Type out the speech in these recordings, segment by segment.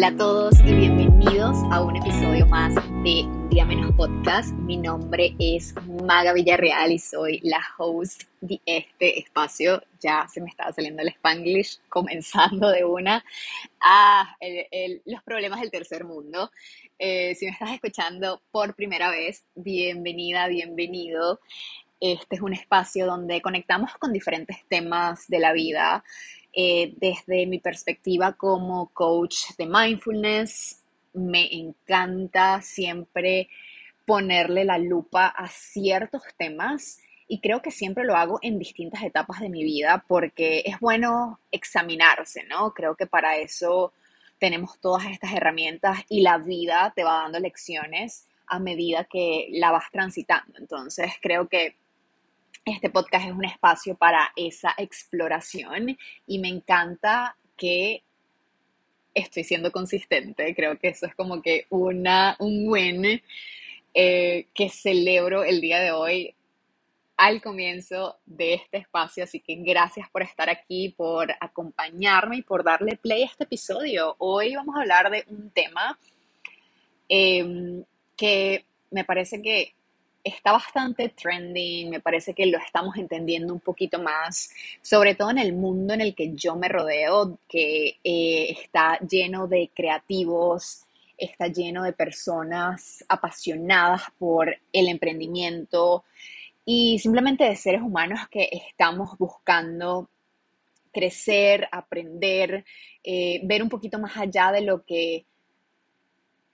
Hola a todos y bienvenidos a un episodio más de Día Menos Podcast. Mi nombre es Maga Villarreal y soy la host de este espacio. Ya se me estaba saliendo el spanglish, comenzando de una. Ah, los problemas del tercer mundo. Eh, si me estás escuchando por primera vez, bienvenida, bienvenido. Este es un espacio donde conectamos con diferentes temas de la vida eh, desde mi perspectiva como coach de mindfulness, me encanta siempre ponerle la lupa a ciertos temas y creo que siempre lo hago en distintas etapas de mi vida porque es bueno examinarse, ¿no? Creo que para eso tenemos todas estas herramientas y la vida te va dando lecciones a medida que la vas transitando. Entonces creo que este podcast es un espacio para esa exploración y me encanta que estoy siendo consistente. Creo que eso es como que una, un win eh, que celebro el día de hoy al comienzo de este espacio. Así que gracias por estar aquí, por acompañarme y por darle play a este episodio. Hoy vamos a hablar de un tema em, que me parece que está bastante trending, me parece que lo estamos entendiendo un poquito más, sobre todo en el mundo en el que yo me rodeo, que eh, está lleno de creativos, está lleno de personas apasionadas por el emprendimiento y simplemente de seres humanos que estamos buscando crecer, aprender, eh, ver un poquito más allá de lo que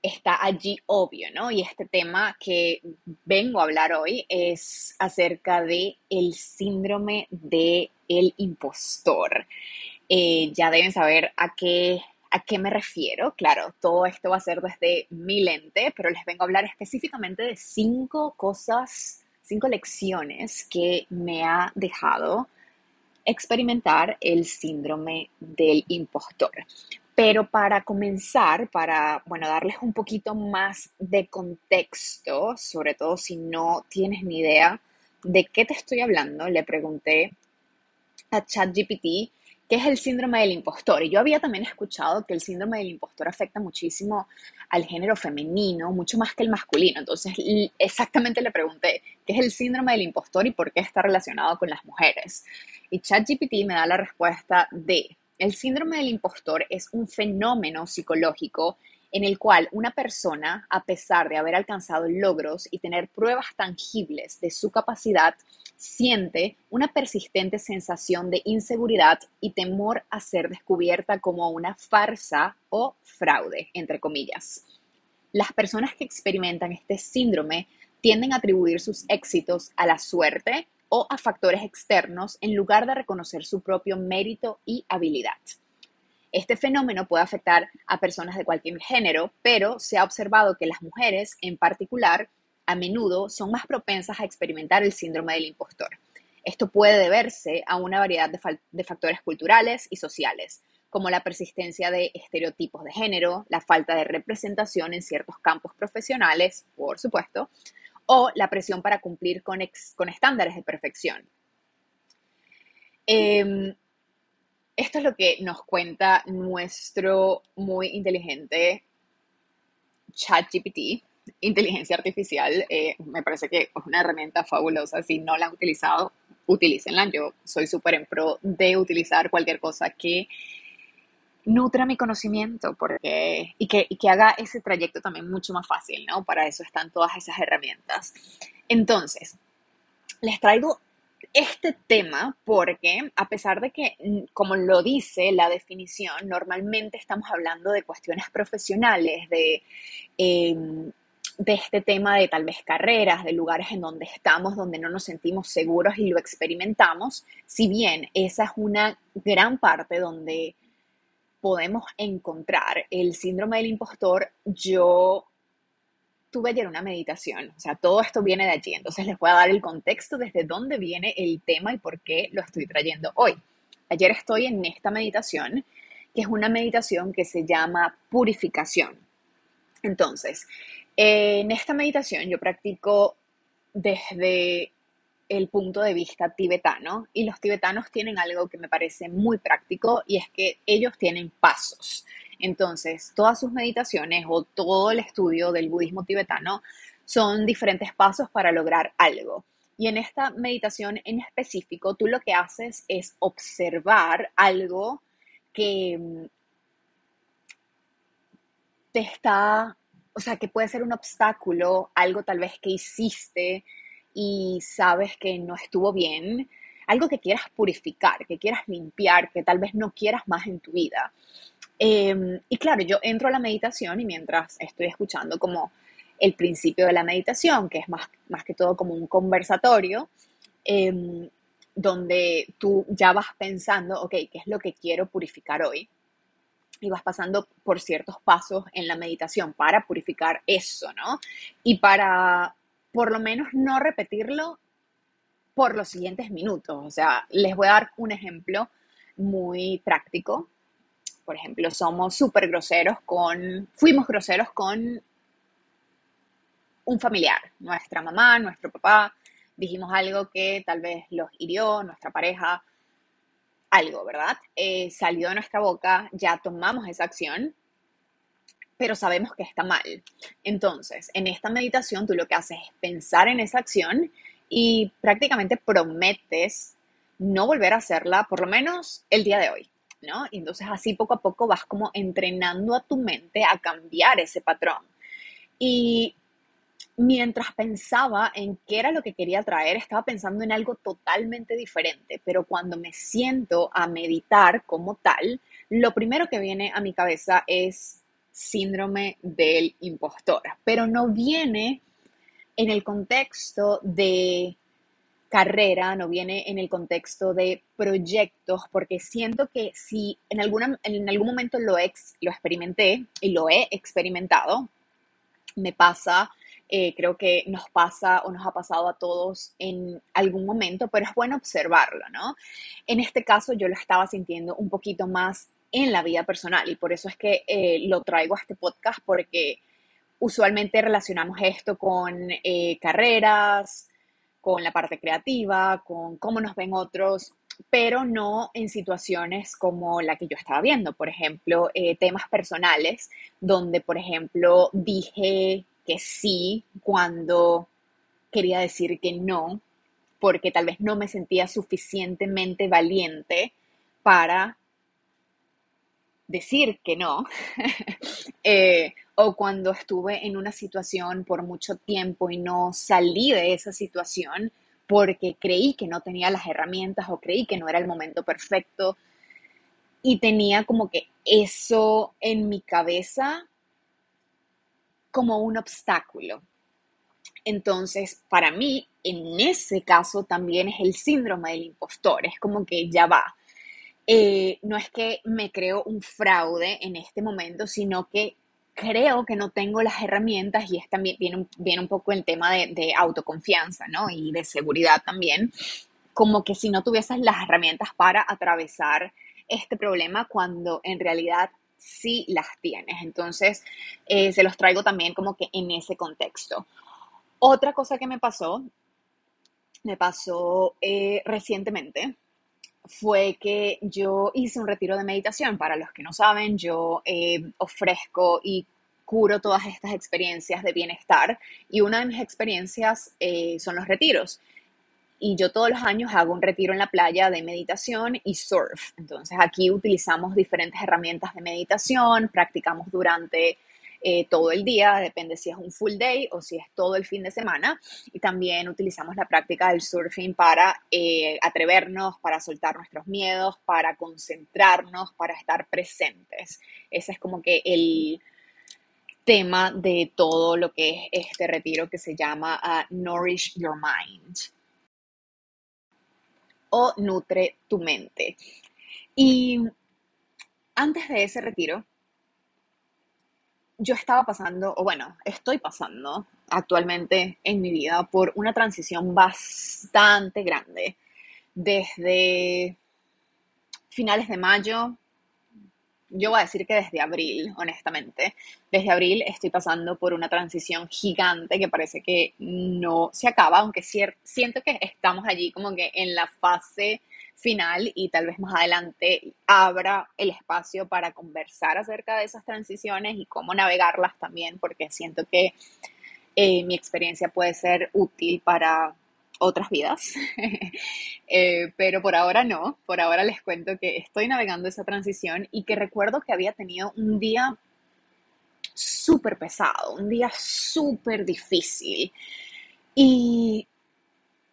está allí obvio, ¿no? Y este tema que vengo a hablar hoy es acerca de el síndrome de el impostor. Eh, ya deben saber a qué, a qué me refiero. Claro, todo esto va a ser desde mi lente, pero les vengo a hablar específicamente de cinco cosas, cinco lecciones que me ha dejado experimentar el síndrome del impostor. Pero para comenzar, para, bueno, darles un poquito más de contexto, sobre todo si no tienes ni idea de qué te estoy hablando, le pregunté a ChatGPT qué es el síndrome del impostor. Y yo había también escuchado que el síndrome del impostor afecta muchísimo al género femenino, mucho más que el masculino. Entonces, exactamente le pregunté qué es el síndrome del impostor y por qué está relacionado con las mujeres. Y ChatGPT me da la respuesta de el síndrome del impostor es un fenómeno psicológico en el cual una persona, a pesar de haber alcanzado logros y tener pruebas tangibles de su capacidad, siente una persistente sensación de inseguridad y temor a ser descubierta como una farsa o fraude, entre comillas. Las personas que experimentan este síndrome tienden a atribuir sus éxitos a la suerte, o a factores externos en lugar de reconocer su propio mérito y habilidad. Este fenómeno puede afectar a personas de cualquier género, pero se ha observado que las mujeres en particular a menudo son más propensas a experimentar el síndrome del impostor. Esto puede deberse a una variedad de, factores culturales y sociales, como la persistencia de estereotipos de género, la falta de representación en ciertos campos profesionales, por supuesto, o la presión para cumplir con, con estándares de perfección. Em, esto es lo que nos cuenta nuestro muy inteligente ChatGPT, inteligencia artificial. Eh, me parece que es una herramienta fabulosa. Si no la han utilizado, utilícenla. Yo soy súper en pro de utilizar cualquier cosa que nutra mi conocimiento porque, y, que, y que haga ese trayecto también mucho más fácil, ¿no? Para eso están todas esas herramientas. Entonces, les traigo este tema porque a pesar de que, mm, como lo dice la definición, normalmente estamos hablando de cuestiones profesionales, de, em, de este tema de tal vez carreras, de lugares en donde estamos, donde no nos sentimos seguros y lo experimentamos, si bien esa es una gran parte donde podemos encontrar el síndrome del impostor, yo tuve ayer una meditación, o sea, todo esto viene de allí, entonces les voy a dar el contexto desde dónde viene el tema y por qué lo estoy trayendo hoy. Ayer estoy en esta meditación, que es una meditación que se llama purificación. Entonces, en esta meditación yo practico desde el punto de vista tibetano y los tibetanos tienen algo que me parece muy práctico y es que ellos tienen pasos. Entonces, todas sus meditaciones o todo el estudio del budismo tibetano son diferentes pasos para lograr algo. Y en esta meditación en específico, tú lo que haces es observar algo que mm, te está, o sea, que puede ser un obstáculo, algo tal vez que hiciste y sabes que no estuvo bien, algo que quieras purificar, que quieras limpiar, que tal vez no quieras más en tu vida. Em, y claro, yo entro a la meditación y mientras estoy escuchando como el principio de la meditación, que es más, más que todo como un conversatorio, em, donde tú ya vas pensando, ok, ¿qué es lo que quiero purificar hoy? Y vas pasando por ciertos pasos en la meditación para purificar eso, ¿no? Y para por lo menos no repetirlo por los siguientes minutos. O sea, les voy a dar un ejemplo muy práctico. Por ejemplo, somos súper groseros con, fuimos groseros con un familiar, nuestra mamá, nuestro papá, dijimos algo que tal vez los hirió, nuestra pareja, algo, ¿verdad? Eh, salió de nuestra boca, ya tomamos esa acción, pero sabemos que está mal. Entonces, en esta meditación tú lo que haces es pensar en esa acción y prácticamente prometes no volver a hacerla, por lo menos el día de hoy, ¿no? Y entonces así poco a poco vas como entrenando a tu mente a cambiar ese patrón. Y mientras pensaba en qué era lo que quería traer, estaba pensando en algo totalmente diferente, pero cuando me siento a meditar como tal, lo primero que viene a mi cabeza es síndrome del impostor, pero no viene en el contexto de carrera, no viene en el contexto de proyectos, porque siento que si en, alguna, en algún momento lo, ex, lo experimenté y lo he experimentado, me pasa eh, creo que nos pasa o nos ha pasado a todos en algún momento, pero es bueno observarlo, ¿no? En este caso yo lo estaba sintiendo un poquito más en la vida personal. Y por eso es que eh, lo traigo a este podcast porque usualmente relacionamos esto con eh, carreras, con la parte creativa, con cómo nos ven otros, pero no en situaciones como la que yo estaba viendo, por ejemplo, temas personales, donde, por ejemplo, dije que sí cuando quería decir que no, porque tal vez no me sentía suficientemente valiente para decir que no, eh, o cuando estuve en una situación por mucho tiempo y no salí de esa situación porque creí que no tenía las herramientas o creí que no era el momento perfecto y tenía como que eso en mi cabeza como un obstáculo. Entonces, para mí, en ese caso también es el síndrome del impostor, es como que ya va. Eh, no es que me creo un fraude en este momento, sino que creo que no tengo las herramientas y es también viene, viene un poco el tema de, de, autoconfianza, ¿no? Y de seguridad también, como que si no tuvieses las herramientas para atravesar este problema cuando en realidad sí las tienes. Entonces, eh, se los traigo también como que en ese contexto. Otra cosa que me pasó, me pasó eh, recientemente, fue que yo hice un retiro de meditación. Para los que no saben, yo eh, ofrezco y curo todas estas experiencias de bienestar y una de mis experiencias son los retiros y yo todos los años hago un retiro en la playa de meditación y surf. Entonces aquí utilizamos diferentes herramientas de meditación, practicamos durante eh, todo el día, depende si es un full day o si es todo el fin de semana. Y también utilizamos la práctica del surfing para eh, atrevernos, para soltar nuestros miedos, para concentrarnos, para estar presentes. Ese es como que el tema de todo lo que es este retiro que se llama uh, Nourish Your Mind o nutre tu mente. Y antes de ese retiro, yo estaba pasando, o bueno, estoy pasando actualmente en mi vida por una transición bastante grande. Desde finales de mayo yo voy a decir que desde abril, honestamente, desde abril estoy pasando por una transición gigante que parece que no se acaba, aunque siento que estamos allí como que en la fase final y tal vez más adelante abra el espacio para conversar acerca de esas transiciones y cómo navegarlas también, porque siento que eh, mi experiencia puede ser útil para otras vidas, eh, pero por ahora no, por ahora les cuento que estoy navegando esa transición y que recuerdo que había tenido un día súper pesado, un día súper difícil. Y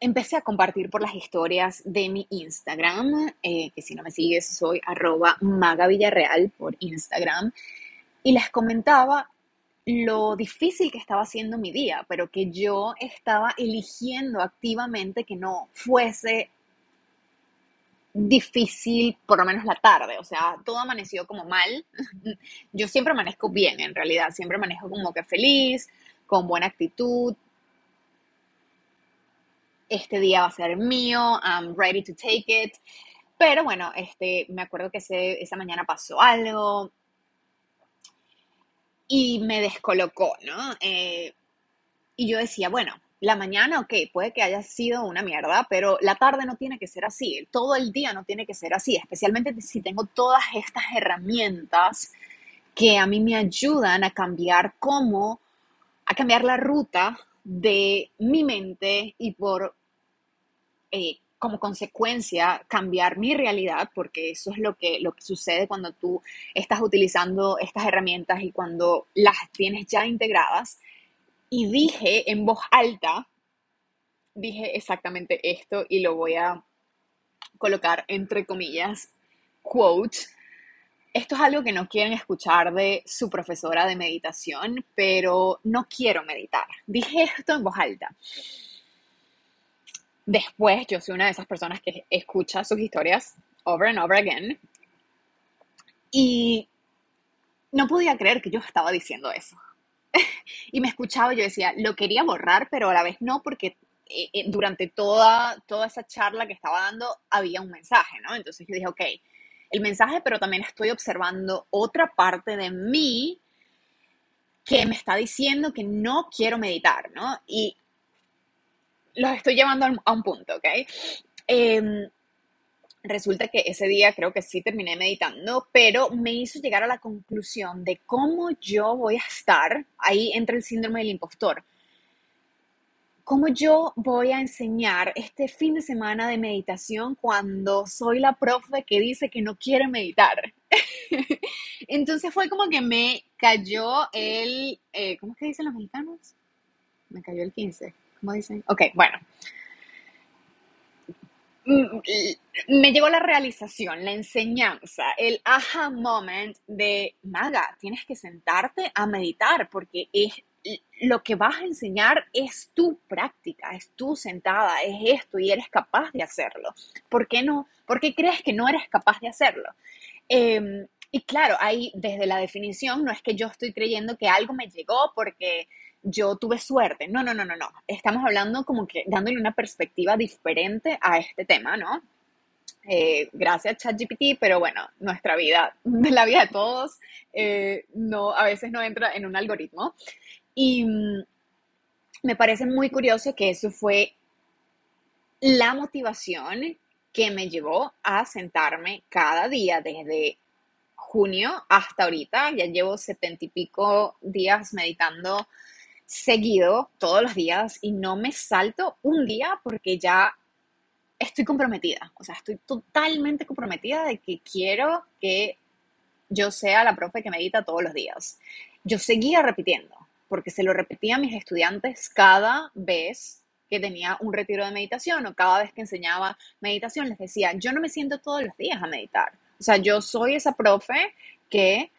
empecé a compartir por las historias de mi Instagram, eh, que si no me sigues soy arroba magavillarreal por Instagram, y les comentaba lo difícil que estaba haciendo mi día, pero que yo estaba eligiendo activamente que no fuese difícil, por lo menos la tarde, o sea, todo amaneció como mal. Yo siempre amanezco bien, en realidad, siempre manejo como que feliz, con buena actitud. Este día va a ser mío, I'm ready to take it. Pero bueno, este, me acuerdo que esa mañana pasó algo, y me descolocó, ¿no? Eh, y yo decía, bueno, la mañana, ok, puede que haya sido una mierda, pero la tarde no tiene que ser así, todo el día no tiene que ser así, especialmente si tengo todas estas herramientas que a mí me ayudan a cambiar cómo, a cambiar la ruta de mi mente y por eh, como consecuencia cambiar mi realidad, porque eso es lo que, lo que sucede cuando tú estás utilizando estas herramientas y cuando las tienes ya integradas. Y dije en voz alta, dije exactamente esto y lo voy a colocar entre comillas, quote. Esto es algo que no quieren escuchar de su profesora de meditación, pero no quiero meditar. Dije esto en voz alta. Después, yo soy una de esas personas que escucha sus historias over and over again. Y no podía creer que yo estaba diciendo eso. y me escuchaba yo decía, lo quería borrar, pero a la vez no, porque eh, eh, durante toda, toda esa charla que estaba dando había un mensaje, ¿no? Entonces yo dije, ok, el mensaje, pero también estoy observando otra parte de mí que me está diciendo que no quiero meditar, ¿no? Y los estoy llevando a un punto, ¿ok? Em, resulta que ese día creo que sí terminé meditando, pero me hizo llegar a la conclusión de cómo yo voy a estar ahí entre el síndrome del impostor. ¿Cómo yo voy a enseñar este fin de semana de meditación cuando soy la profe que dice que no quiere meditar? Entonces fue como que me cayó el, eh, ¿cómo es que dicen los mexicanos? Me cayó el 15 ¿Cómo dicen? Ok, bueno. Mm, me llegó la realización, la enseñanza, el aha moment de, Maga, tienes que sentarte a meditar porque es lo que vas a enseñar es tu práctica, es tu sentada, es esto y eres capaz de hacerlo. ¿Por qué no? ¿Por qué crees que no eres capaz de hacerlo? Em, y claro, ahí desde la definición no es que yo estoy creyendo que algo me llegó porque yo tuve suerte. No, no, no, no, no. Estamos hablando como que dándole una perspectiva diferente a este tema, ¿no? Eh, gracias ChatGPT, pero bueno, nuestra vida, la vida de todos, eh, no, a veces no entra en un algoritmo. Y mm, me parece muy curioso que eso fue la motivación que me llevó a sentarme cada día desde junio hasta ahorita. Ya llevo setenta y pico días meditando seguido todos los días y no me salto un día porque ya estoy comprometida. O sea, estoy totalmente comprometida de que quiero que yo sea la profe que medita todos los días. Yo seguía repitiendo porque se lo repetía a mis estudiantes cada vez que tenía un retiro de meditación o cada vez que enseñaba meditación, les decía, yo no me siento todos los días a meditar. O sea, yo soy esa profe que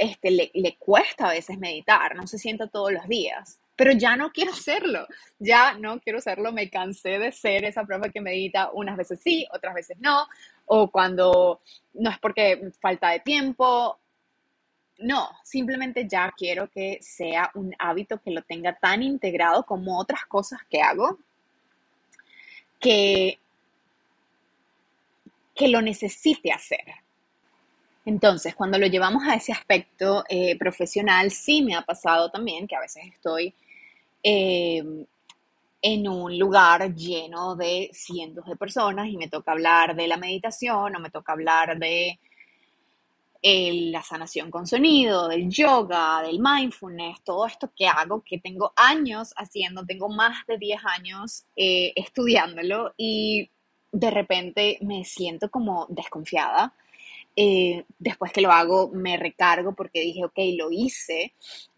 este, le, cuesta a veces meditar, no se sienta todos los días, pero ya no quiero serlo, ya no quiero serlo, me cansé de ser esa prueba que medita unas veces sí, otras veces no, o cuando no es porque falta de tiempo, no, simplemente ya quiero que sea un hábito que lo tenga tan integrado como otras cosas que hago, que, que lo necesite hacer. Entonces, cuando lo llevamos a ese aspecto eh, profesional, sí me ha pasado también que a veces estoy eh, en un lugar lleno de cientos de personas y me toca hablar de la meditación o me toca hablar de la sanación con sonido, del yoga, del mindfulness, todo esto que hago, que tengo años haciendo, tengo más de 10 años eh, estudiándolo y de repente me siento como desconfiada. Eh, después que lo hago, me recargo porque dije, ok, lo hice,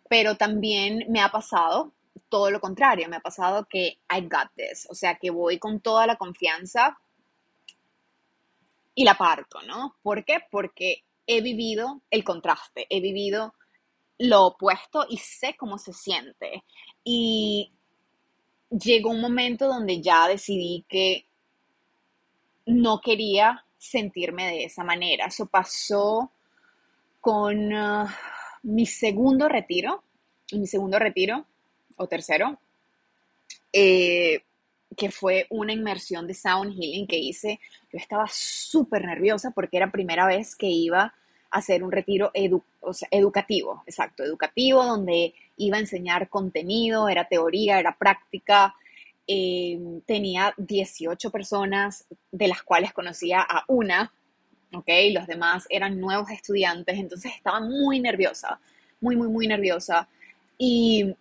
pero también me ha pasado todo lo contrario, me ha pasado que I got this, o sea, que voy con toda la confianza y la parto, ¿no? ¿Por qué? Porque he vivido el contraste, he vivido lo opuesto y sé cómo se siente. Y llegó un momento donde ya decidí que no quería sentirme de esa manera. Eso pasó con uh, mi segundo retiro, mi segundo retiro o tercero, eh, que fue una inmersión de sound healing que hice. Yo estaba súper nerviosa porque era primera vez que iba a hacer un retiro educativo, exacto, educativo, donde iba a enseñar contenido, era teoría, era práctica. Eh, tenía 18 personas, de las cuales conocía a una, ¿ok? Los demás eran nuevos estudiantes, entonces estaba muy nerviosa, muy, muy, muy nerviosa. Y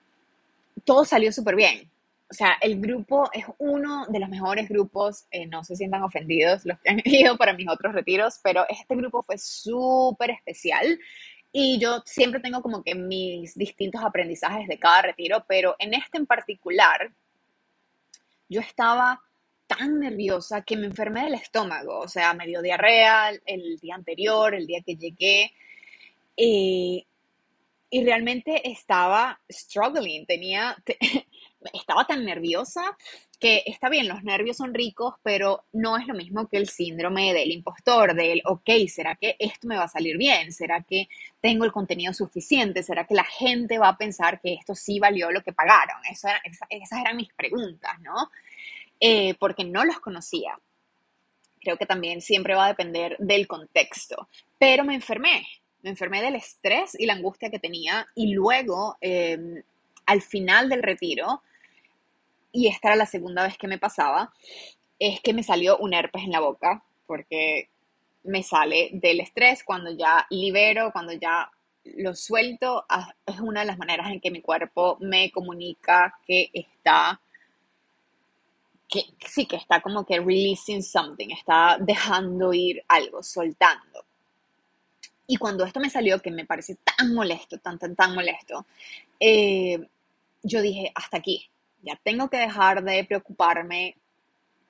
todo salió súper bien. O sea, el grupo es uno de los mejores grupos, eh, no se sientan ofendidos los que han ido para mis otros retiros, pero este grupo fue súper especial y yo siempre tengo como que mis distintos aprendizajes de cada retiro, pero en este en particular, yo estaba tan nerviosa que me enfermé del estómago, o sea, me dio diarrea el día anterior, el día que llegué. Eh, y realmente estaba struggling, tenía, estaba tan nerviosa que está bien, los nervios son ricos, pero no es lo mismo que el síndrome del impostor, del, ok, ¿será que esto me va a salir bien? ¿Será que tengo el contenido suficiente? ¿Será que la gente va a pensar que esto sí valió lo que pagaron? esas eran mis preguntas, ¿no? Eh, porque no los conocía. Creo que también siempre va a depender del contexto, pero me enfermé, me enfermé del estrés y la angustia que tenía y luego em, al final del retiro, y esta era la segunda vez que me pasaba, es que me salió un herpes en la boca porque me sale del estrés cuando ya libero, cuando ya lo suelto, ah, es una de las maneras en que mi cuerpo me comunica que está, que sí, que está como que releasing something, está dejando ir algo, soltando. Y cuando esto me salió, que me parece tan molesto, tan, tan, tan molesto, eh, yo dije, hasta aquí, ya tengo que dejar de preocuparme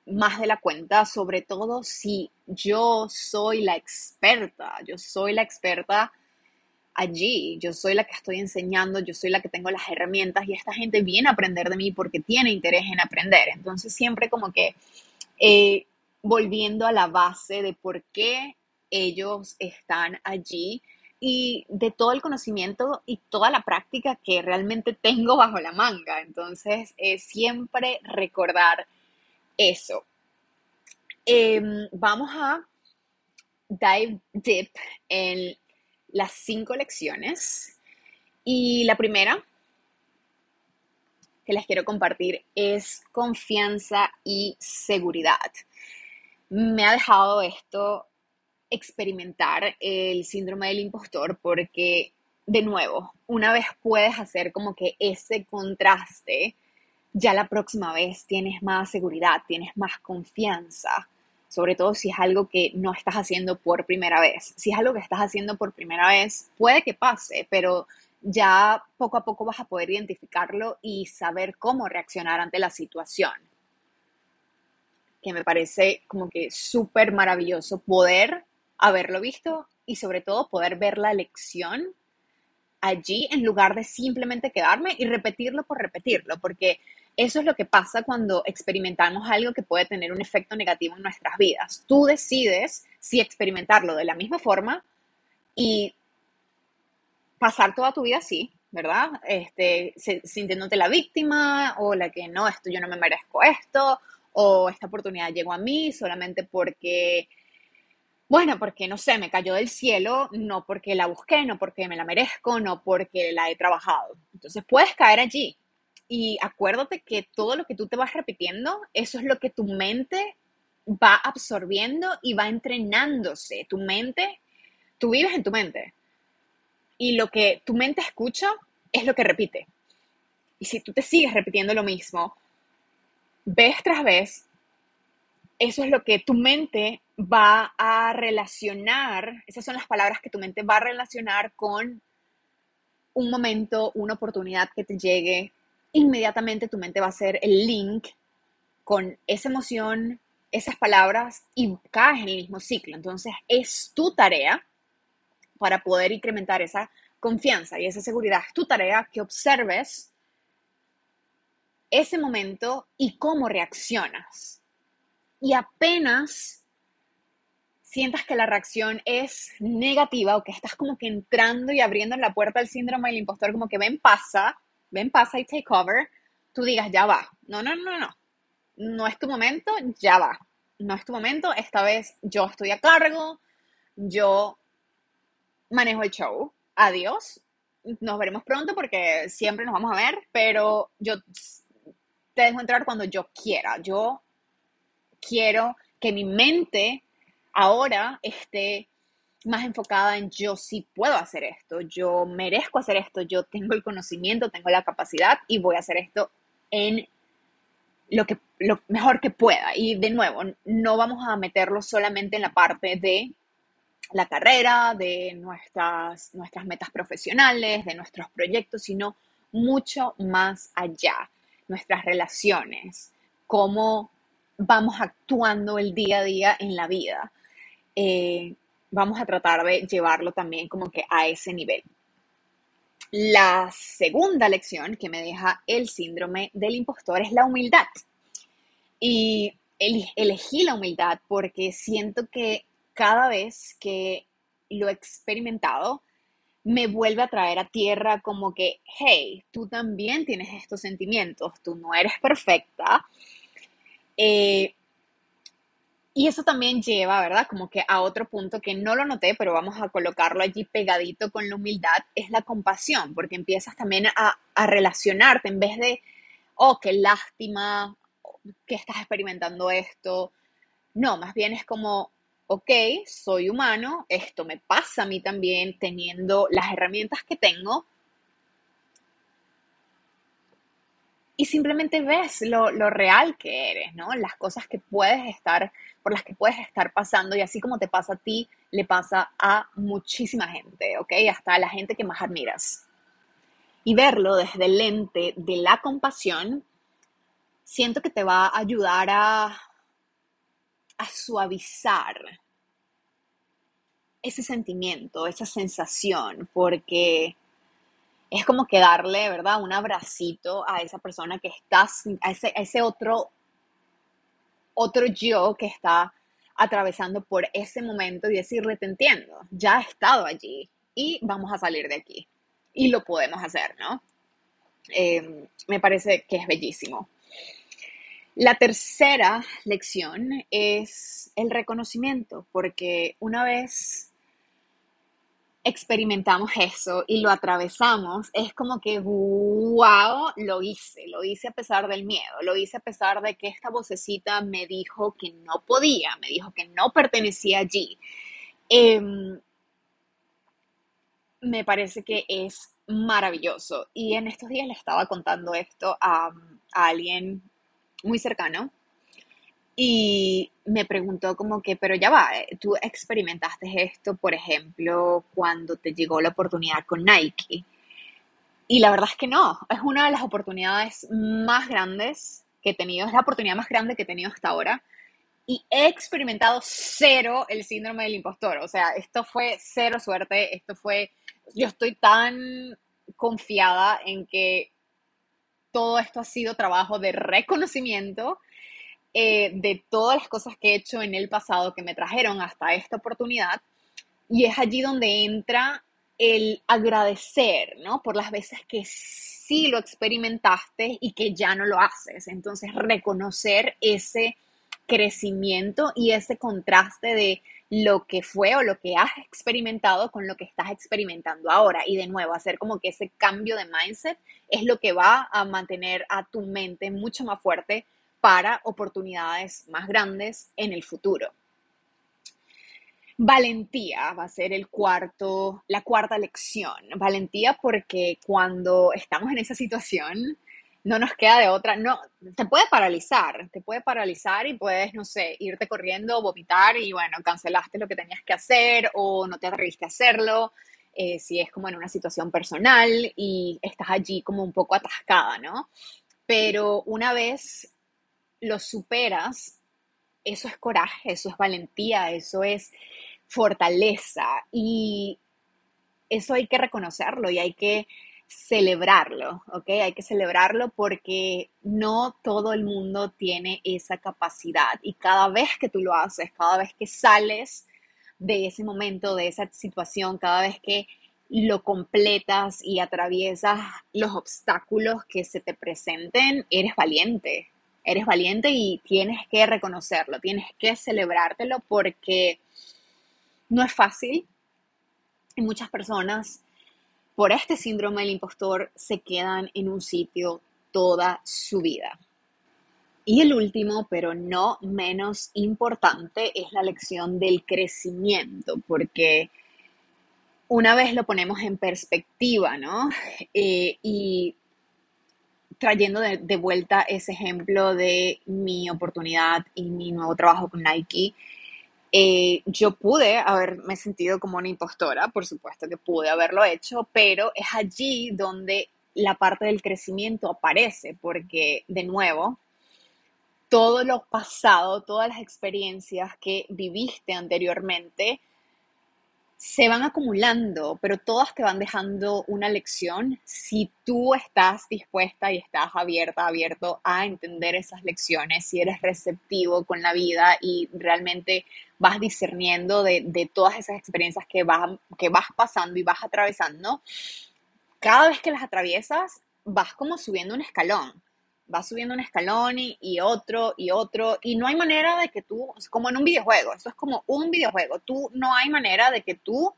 más de la cuenta, sobre todo si yo soy la experta, yo soy la experta allí, yo soy la que estoy enseñando, yo soy la que tengo las herramientas y esta gente viene a aprender de mí porque tiene interés en aprender. Entonces siempre como que eh, volviendo a la base de por qué ellos están allí y de todo el conocimiento y toda la práctica que realmente tengo bajo la manga. Entonces, es siempre recordar eso. Em, vamos a dive deep en las cinco lecciones. Y la primera que les quiero compartir es confianza y seguridad. Me ha dejado esto experimentar el síndrome del impostor porque, de nuevo, una vez puedes hacer como que ese contraste, ya la próxima vez tienes más seguridad, tienes más confianza, sobre todo si es algo que no estás haciendo por primera vez. Si es algo que estás haciendo por primera vez, puede que pase, pero ya poco a poco vas a poder identificarlo y saber cómo reaccionar ante la situación. Que me parece como que súper maravilloso poder haberlo visto y sobre todo poder ver la lección allí en lugar de simplemente quedarme y repetirlo por repetirlo, porque eso es lo que pasa cuando experimentamos algo que puede tener un efecto negativo en nuestras vidas. Tú decides si experimentarlo de la misma forma y pasar toda tu vida así, ¿verdad? Este, sintiéndote la víctima o la que no, esto yo no me merezco esto, o esta oportunidad llegó a mí solamente porque bueno, porque no sé, me cayó del cielo, no porque la busqué, no porque me la merezco, no porque la he trabajado. Entonces puedes caer allí y acuérdate que todo lo que tú te vas repitiendo, eso es lo que tu mente va absorbiendo y va entrenándose. Tu mente, tú vives en tu mente. Y lo que tu mente escucha es lo que repite. Y si tú te sigues repitiendo lo mismo, vez tras vez, eso es lo que tu mente va a relacionar, esas son las palabras que tu mente va a relacionar con un momento, una oportunidad que te llegue, inmediatamente tu mente va a hacer el link con esa emoción, esas palabras y caes en el mismo ciclo. Entonces es tu tarea para poder incrementar esa confianza y esa seguridad. Es tu tarea que observes ese momento y cómo reaccionas. Y apenas sientas que la reacción es negativa o que estás como que entrando y abriendo la puerta al síndrome del impostor, como que ven, pasa, ven, pasa y take over, tú digas, ya va. No, no, no, no. No es tu momento, ya va. No es tu momento, esta vez yo estoy a cargo, yo manejo el show. Adiós. Nos veremos pronto porque siempre nos vamos a ver, pero yo te dejo entrar cuando yo quiera. Yo quiero que mi mente ahora esté más enfocada en yo sí puedo hacer esto, yo merezco hacer esto, yo tengo el conocimiento, tengo la capacidad y voy a hacer esto en lo, que, lo mejor que pueda. Y de nuevo, no vamos a meterlo solamente en la parte de la carrera, de nuestras, nuestras metas profesionales, de nuestros proyectos, sino mucho más allá, nuestras relaciones, cómo vamos actuando el día a día en la vida. Eh, vamos a tratar de llevarlo también como que a ese nivel. La segunda lección que me deja el síndrome del impostor es la humildad. Y elegí la humildad porque siento que cada vez que lo he experimentado, me vuelve a traer a tierra como que, hey, tú también tienes estos sentimientos, tú no eres perfecta. Eh, y eso también lleva, ¿verdad? Como que a otro punto que no lo noté, pero vamos a colocarlo allí pegadito con la humildad, es la compasión, porque empiezas también a, relacionarte en vez de, oh, qué lástima que estás experimentando esto. No, más bien es como, ok, soy humano, esto me pasa a mí también teniendo las herramientas que tengo, y simplemente ves lo, real que eres, ¿no? Las cosas que puedes estar, por las que puedes estar pasando y así como te pasa a ti, le pasa a muchísima gente, ¿ok? Hasta a la gente que más admiras. Y verlo desde el lente de la compasión, siento que te va a ayudar a, a suavizar ese sentimiento, esa sensación, porque es como que darle, ¿verdad? Un abracito a esa persona que está, a ese, ese otro, otro yo que está atravesando por ese momento y decirle, te entiendo, ya he estado allí y vamos a salir de aquí. Y lo podemos hacer, ¿no? Em, me parece que es bellísimo. La tercera lección es el reconocimiento, porque una vez experimentamos eso y lo atravesamos, es como que, wow, lo hice, lo hice a pesar del miedo, lo hice a pesar de que esta vocecita me dijo que no podía, me dijo que no pertenecía allí. Em, me parece que es maravilloso. Y en estos días le estaba contando esto a, a alguien muy cercano y me preguntó como que, pero ya va, eh, tú experimentaste esto, por ejemplo, cuando te llegó la oportunidad con Nike. Y la verdad es que no, es una de las oportunidades más grandes que he tenido, es la oportunidad más grande que he tenido hasta ahora. Y he experimentado cero el síndrome del impostor. O sea, esto fue cero suerte, esto fue, yo estoy tan confiada en que todo esto ha sido trabajo de reconocimiento eh, de todas las cosas que he hecho en el pasado que me trajeron hasta esta oportunidad. Y es allí donde entra el agradecer, ¿no? Por las veces que sí lo experimentaste y que ya no lo haces. Entonces, reconocer ese crecimiento y ese contraste de lo que fue o lo que has experimentado con lo que estás experimentando ahora. Y de nuevo, hacer como que ese cambio de mindset es lo que va a mantener a tu mente mucho más fuerte para oportunidades más grandes en el futuro. Valentía va a ser el cuarto, la cuarta lección. Valentía porque cuando estamos en esa situación, no nos queda de otra, no, te puede paralizar, te puede paralizar y puedes, no sé, irte corriendo, vomitar y bueno, cancelaste lo que tenías que hacer o no te atreviste a hacerlo, eh, si es como en una situación personal y estás allí como un poco atascada, ¿no? Pero una vez lo superas, eso es coraje, eso es valentía, eso es fortaleza. Y eso hay que reconocerlo y hay que celebrarlo, ¿ok? Hay que celebrarlo porque no todo el mundo tiene esa capacidad. Y cada vez que tú lo haces, cada vez que sales de ese momento, de esa situación, cada vez que lo completas y atraviesas los obstáculos que se te presenten, eres valiente, eres valiente y tienes que reconocerlo, tienes que celebrártelo porque no es fácil. Y muchas personas por este síndrome del impostor se quedan en un sitio toda su vida. Y el último, pero no menos importante, es la lección del crecimiento, porque una vez lo ponemos en perspectiva, ¿no? Eh, y trayendo de, vuelta ese ejemplo de mi oportunidad y mi nuevo trabajo con Nike, eh, yo pude haberme sentido como una impostora, por supuesto que pude haberlo hecho, pero es allí donde la parte del crecimiento aparece, porque de nuevo, todo lo pasado, todas las experiencias que viviste anteriormente, se van acumulando, pero todas te van dejando una lección. Si tú estás dispuesta y estás abierta, abierto a entender esas lecciones, si eres receptivo con la vida y realmente vas discerniendo de, todas esas experiencias que vas, que vas pasando y vas atravesando, cada vez que las atraviesas, vas como subiendo un escalón vas subiendo un escalón y, otro y otro, y no hay manera de que tú, como en un videojuego, esto es como un videojuego, tú no hay manera de que tú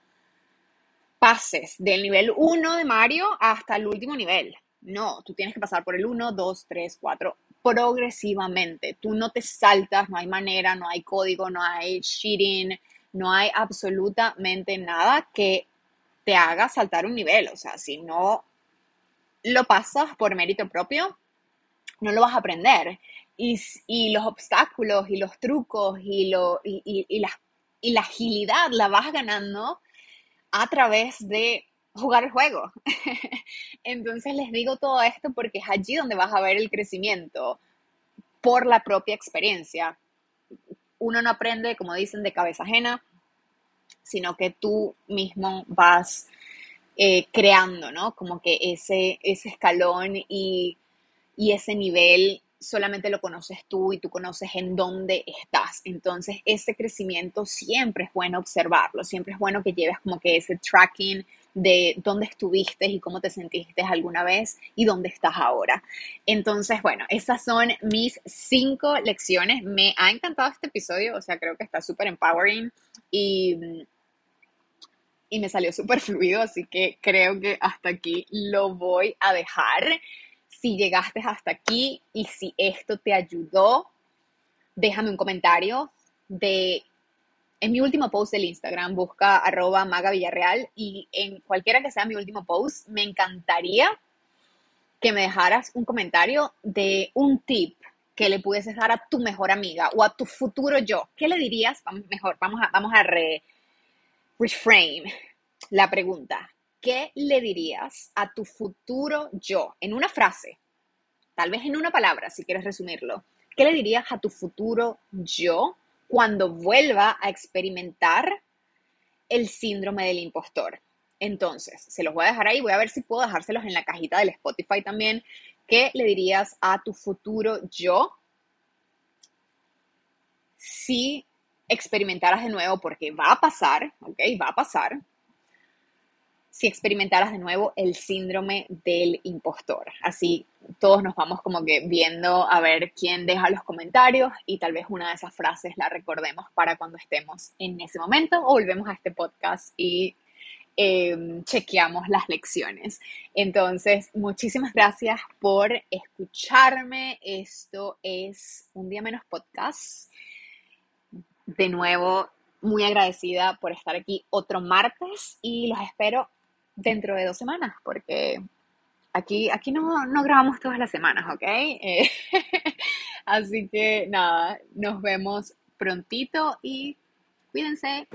pases del nivel 1 de Mario hasta el último nivel. No, tú tienes que pasar por el 1, 2, 3, 4, progresivamente. Tú no te saltas, no hay manera, no hay código, no hay cheating, no hay absolutamente nada que te haga saltar un nivel. O sea, si no lo pasas por mérito propio, no lo vas a aprender. Y, los obstáculos y los trucos y, lo, y, la, y la agilidad la vas ganando a través de jugar el juego. Entonces les digo todo esto porque es allí donde vas a ver el crecimiento por la propia experiencia. Uno no aprende, como dicen, de cabeza ajena, sino que tú mismo vas eh, creando, ¿no? Como que ese, ese escalón y y ese nivel solamente lo conoces tú y tú conoces en dónde estás. Entonces, ese crecimiento siempre es bueno observarlo, siempre es bueno que lleves como que ese tracking de dónde estuviste y cómo te sentiste alguna vez y dónde estás ahora. Entonces, bueno, esas son mis cinco lecciones. Me ha encantado este episodio, o sea, creo que está súper empowering y, y me salió súper fluido, así que creo que hasta aquí lo voy a dejar si llegaste hasta aquí y si esto te ayudó, déjame un comentario de en mi último post del Instagram, busca arroba maga villarreal y en cualquiera que sea mi último post, me encantaría que me dejaras un comentario de un tip que le pudieses dar a tu mejor amiga o a tu futuro yo. ¿Qué le dirías? Vamos, mejor, vamos a, vamos a reframe la pregunta. ¿Qué le dirías a tu futuro yo? En una frase, tal vez en una palabra, si quieres resumirlo. ¿Qué le dirías a tu futuro yo cuando vuelva a experimentar el síndrome del impostor? Entonces, se los voy a dejar ahí, voy a ver si puedo dejárselos en la cajita del Spotify también. ¿Qué le dirías a tu futuro yo si experimentaras de nuevo? Porque va a pasar, ¿ok? Va a pasar si experimentaras de nuevo el síndrome del impostor. Así todos nos vamos como que viendo a ver quién deja los comentarios y tal vez una de esas frases la recordemos para cuando estemos en ese momento o volvemos a este podcast y em, chequeamos las lecciones. Entonces, muchísimas gracias por escucharme. Esto es Un Día Menos Podcast. De nuevo, muy agradecida por estar aquí otro martes y los espero dentro de dos semanas, porque aquí, aquí no, no grabamos todas las semanas, ¿ok? Eh, así que nada, nos vemos prontito y cuídense.